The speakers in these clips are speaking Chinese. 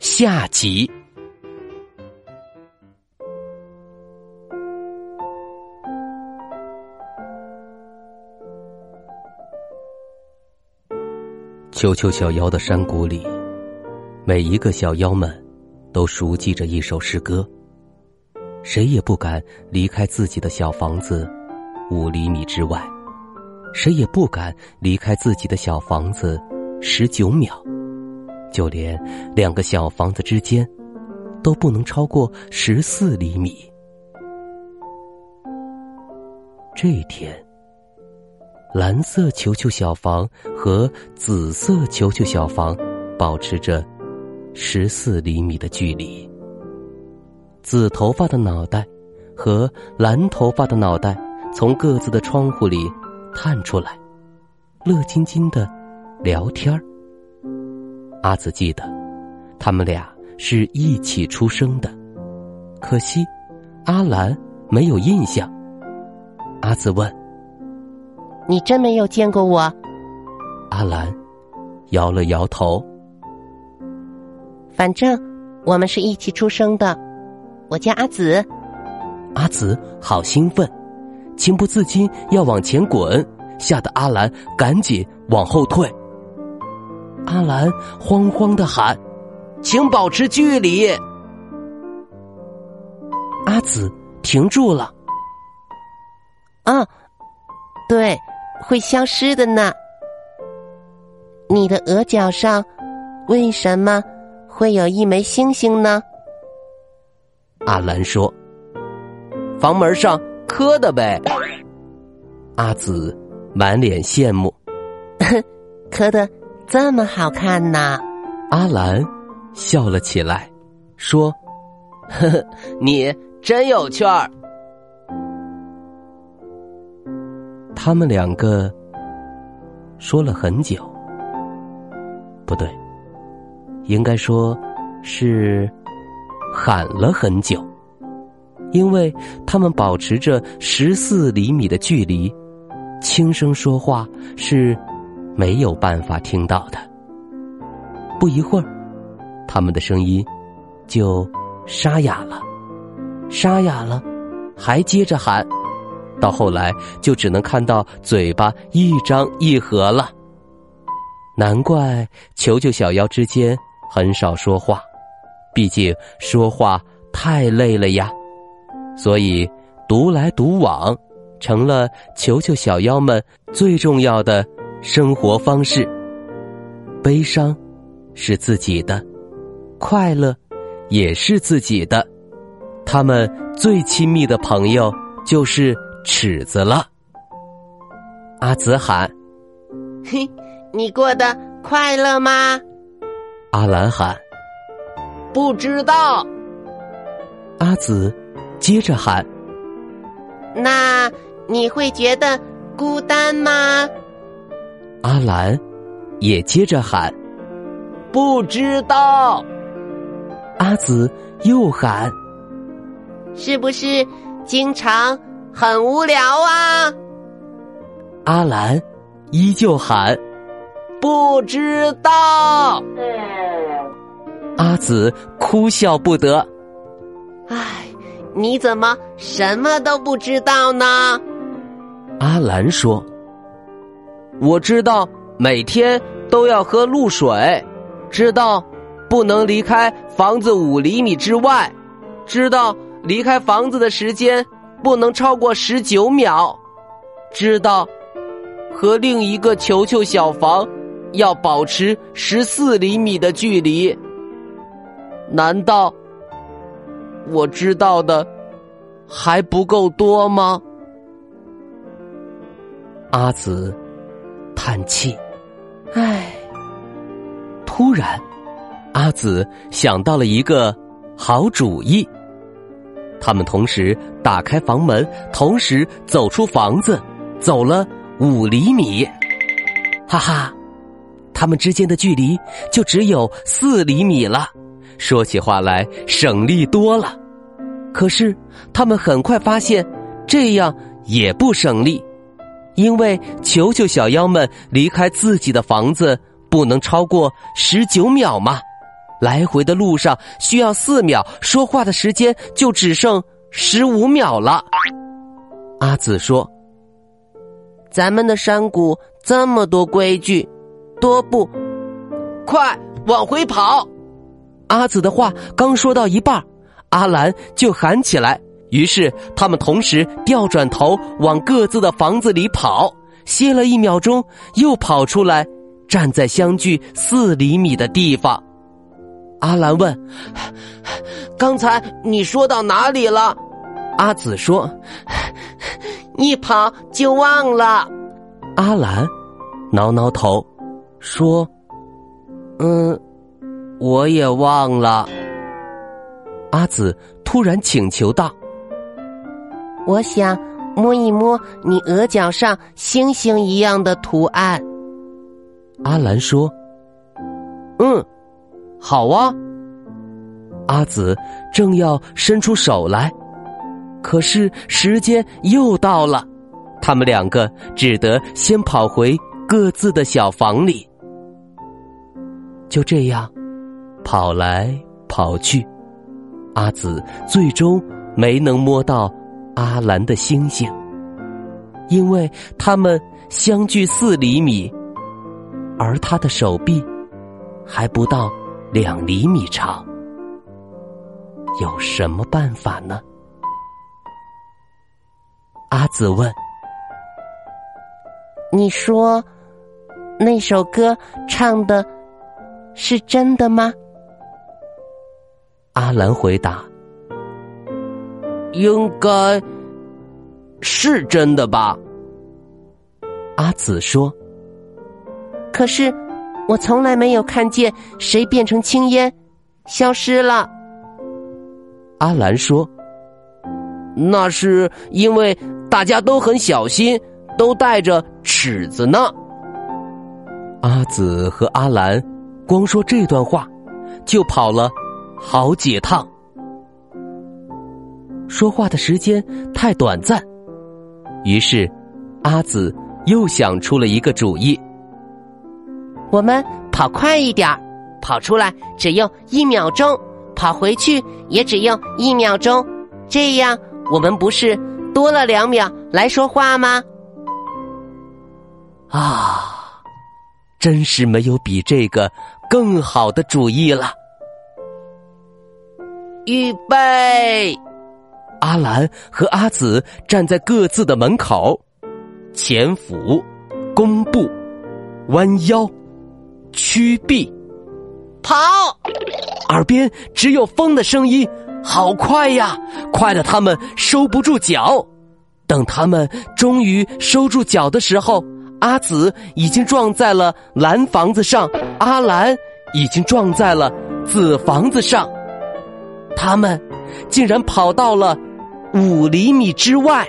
下集。球球小妖的山谷里，每一个小妖们都熟记着一首诗歌。谁也不敢离开自己的小房子五厘米之外，谁也不敢离开自己的小房子十九秒。就连两个小房子之间，都不能超过十四厘米。这一天，蓝色球球小房和紫色球球小房保持着十四厘米的距离。紫头发的脑袋和蓝头发的脑袋从各自的窗户里探出来，乐津津的聊天儿。阿紫记得，他们俩是一起出生的，可惜阿兰没有印象。阿紫问：“你真没有见过我？”阿兰摇了摇头。反正我们是一起出生的，我叫阿紫。阿紫好兴奋，情不自禁要往前滚，吓得阿兰赶紧往后退。阿兰慌慌的喊：“请保持距离。”阿紫停住了。啊，对，会消失的呢。你的额角上为什么会有一枚星星呢？阿兰说：“房门上磕的呗。”阿紫满脸羡慕，磕的。这么好看呢，阿兰笑了起来，说：“呵呵，你真有趣儿。”他们两个说了很久，不对，应该说是喊了很久，因为他们保持着十四厘米的距离，轻声说话是。没有办法听到的。不一会儿，他们的声音就沙哑了，沙哑了，还接着喊，到后来就只能看到嘴巴一张一合了。难怪球球小妖之间很少说话，毕竟说话太累了呀。所以独来独往成了球球小妖们最重要的。生活方式，悲伤是自己的，快乐也是自己的。他们最亲密的朋友就是尺子了。阿紫喊：“嘿，你过得快乐吗？”阿兰喊：“不知道。”阿紫接着喊：“那你会觉得孤单吗？”阿兰也接着喊：“不知道。”阿紫又喊：“是不是经常很无聊啊？”阿兰依旧喊：“不知道。”阿紫哭笑不得：“唉，你怎么什么都不知道呢？”阿兰说。我知道每天都要喝露水，知道不能离开房子五厘米之外，知道离开房子的时间不能超过十九秒，知道和另一个球球小房要保持十四厘米的距离。难道我知道的还不够多吗？阿紫。叹气，唉。突然，阿紫想到了一个好主意。他们同时打开房门，同时走出房子，走了五厘米。哈哈，他们之间的距离就只有四厘米了，说起话来省力多了。可是他们很快发现，这样也不省力，因为球球小妖们离开自己的房子不能超过十九秒嘛。来回的路上需要四秒，说话的时间就只剩十五秒了。阿紫说：“咱们的山谷这么多规矩，多不快往回跑！”阿紫的话刚说到一半，阿兰就喊起来。于是他们同时调转头往各自的房子里跑，歇了一秒钟，又跑出来，站在相距四厘米的地方。阿兰问：“刚才你说到哪里了？”阿紫说：“一跑就忘了。”阿兰挠挠头说：“嗯，我也忘了。”阿紫突然请求道：“我想摸一摸你额角上星星一样的图案。”阿兰说：“嗯。”好啊！阿紫正要伸出手来，可是时间又到了，他们两个只得先跑回各自的小房里。就这样，跑来跑去，阿紫最终没能摸到阿兰的星星，因为他们相距四厘米，而他的手臂还不到。两厘米长，有什么办法呢？阿紫问：“你说那首歌唱的是真的吗？”阿兰回答：“应该是真的吧。”阿紫说：“可是。”我从来没有看见谁变成青烟，消失了。阿兰说：“那是因为大家都很小心，都带着尺子呢。”阿紫和阿兰光说这段话，就跑了好几趟。说话的时间太短暂，于是阿紫又想出了一个主意。我们跑快一点儿跑出来只用一秒钟，跑回去也只用一秒钟，这样我们不是多了两秒来说话吗？啊，真是没有比这个更好的主意了！预备，阿兰和阿紫站在各自的门口，前俯，弓步，弯腰。屈臂，跑！耳边只有风的声音，好快呀，快的他们收不住脚。等他们终于收住脚的时候，阿紫已经撞在了蓝房子上，阿兰已经撞在了紫房子上。他们竟然跑到了五厘米之外，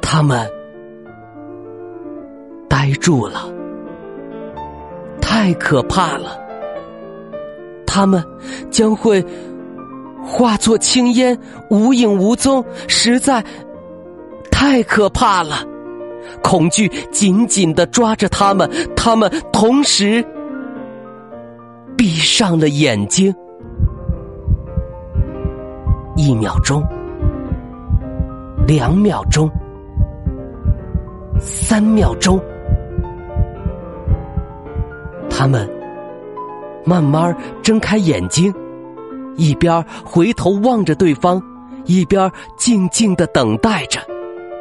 他们呆住了。太可怕了！他们将会化作青烟，无影无踪，实在太可怕了。恐惧紧紧的抓着他们，他们同时闭上了眼睛。一秒钟，两秒钟，三秒钟。他们慢慢睁开眼睛，一边回头望着对方，一边静静的等待着，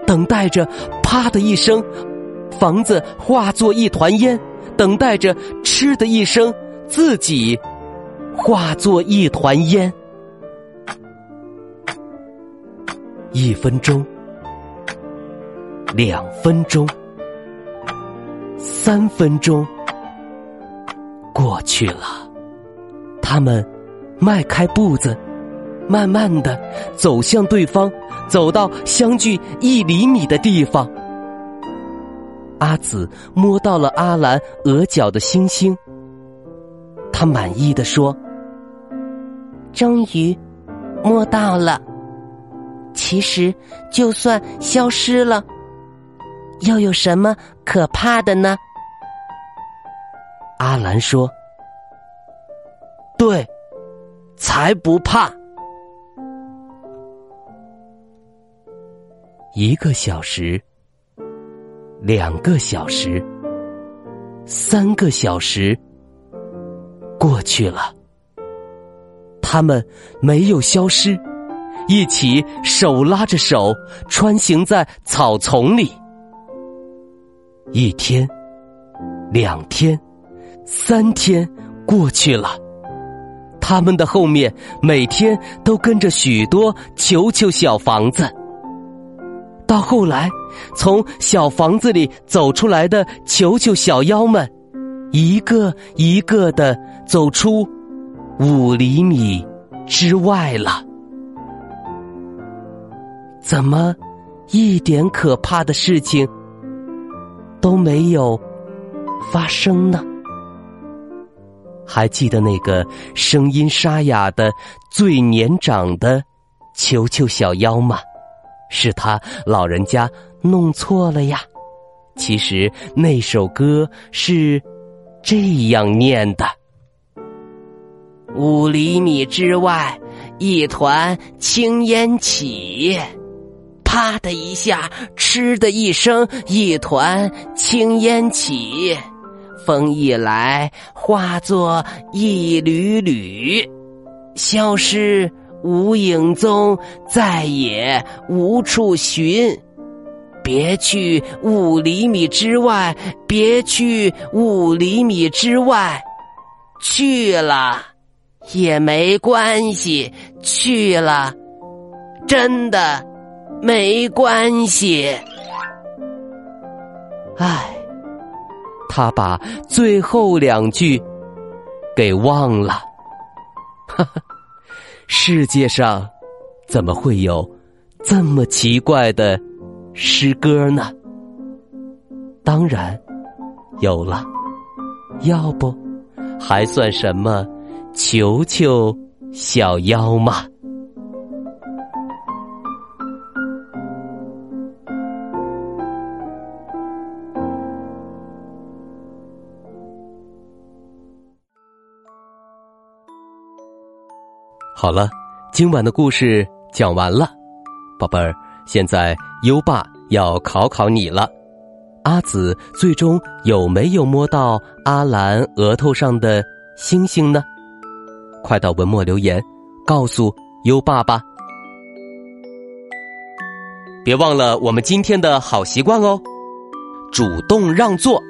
等待着“啪”的一声，房子化作一团烟；等待着“嗤”的一声，自己化作一团烟。一分钟，两分钟，三分钟。过去了。他们迈开步子，慢慢的走向对方，走到相距一厘米的地方。阿紫摸到了阿兰额角的星星，他满意的说：“终于摸到了。其实，就算消失了，又有什么可怕的呢？”阿兰说：“对，才不怕。”一个小时。两个小时，三个小时过去了，他们没有消失，一起手拉着手穿行在草丛里。一天，两天，三天过去了，他们的后面每天都跟着许多球球小房子。到后来，从小房子里走出来的球球小妖们，一个一个的走出五厘米之外了。怎么一点可怕的事情都没有发生呢？还记得那个声音沙哑的、最年长的球球小妖吗？是他老人家弄错了呀。其实那首歌是这样念的：五厘米之外，一团青烟起，啪的一下，嗤的一声，一团青烟起，风一来，化作一缕缕，消失。无影踪，再也无处寻。别去五厘米之外，别去五厘米之外。去了也没关系，去了真的没关系。唉，他把最后两句给忘了。哈哈。世界上怎么会有这么奇怪的诗歌呢？当然有了，要不还算什么球球小妖吗？好了，今晚的故事讲完了，宝贝儿，现在优爸要考考你了。阿紫最终有没有摸到阿兰额头上的星星呢？快到文末留言，告诉优爸吧。别忘了我们今天的好习惯哦，主动让座，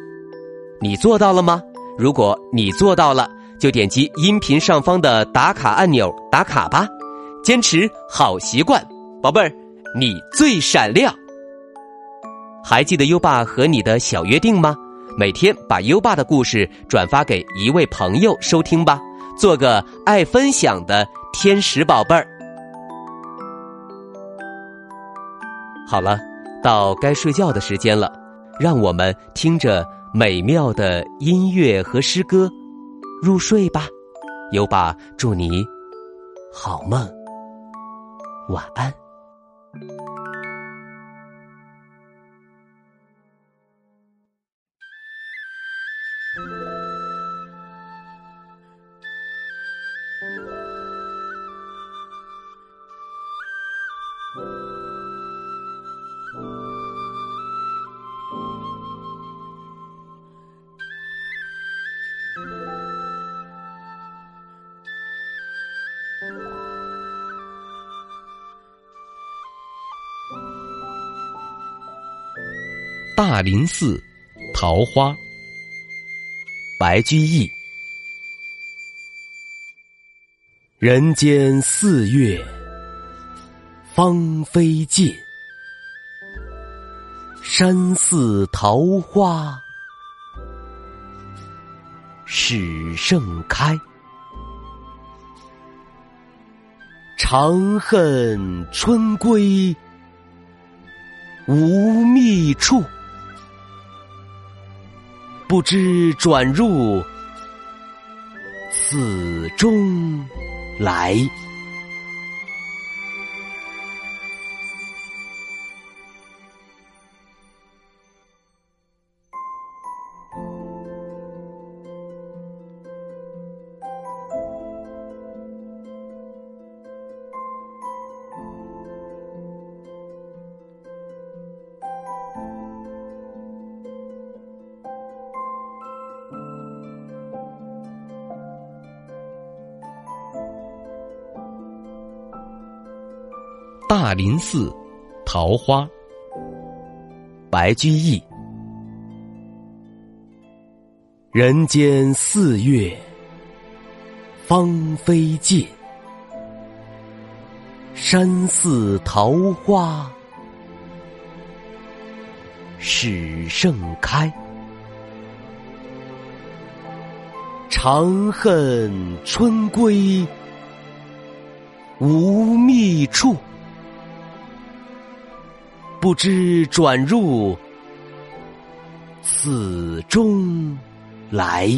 你做到了吗？如果你做到了。就点击音频上方的打卡按钮打卡吧，坚持好习惯，宝贝儿，你最闪亮。还记得优爸和你的小约定吗？每天把优爸的故事转发给一位朋友收听吧，做个爱分享的天使宝贝儿。好了，到该睡觉的时间了，让我们听着美妙的音乐和诗歌。入睡吧，优爸祝你好梦，晚安。大林寺桃花，白居易。人间四月芳菲尽，山寺桃花始盛开。长恨春归无觅处，不知转入此中来。大林寺桃花，白居易。人间四月芳菲尽，山寺桃花始盛开。长恨春归无觅处。不知转入此中来。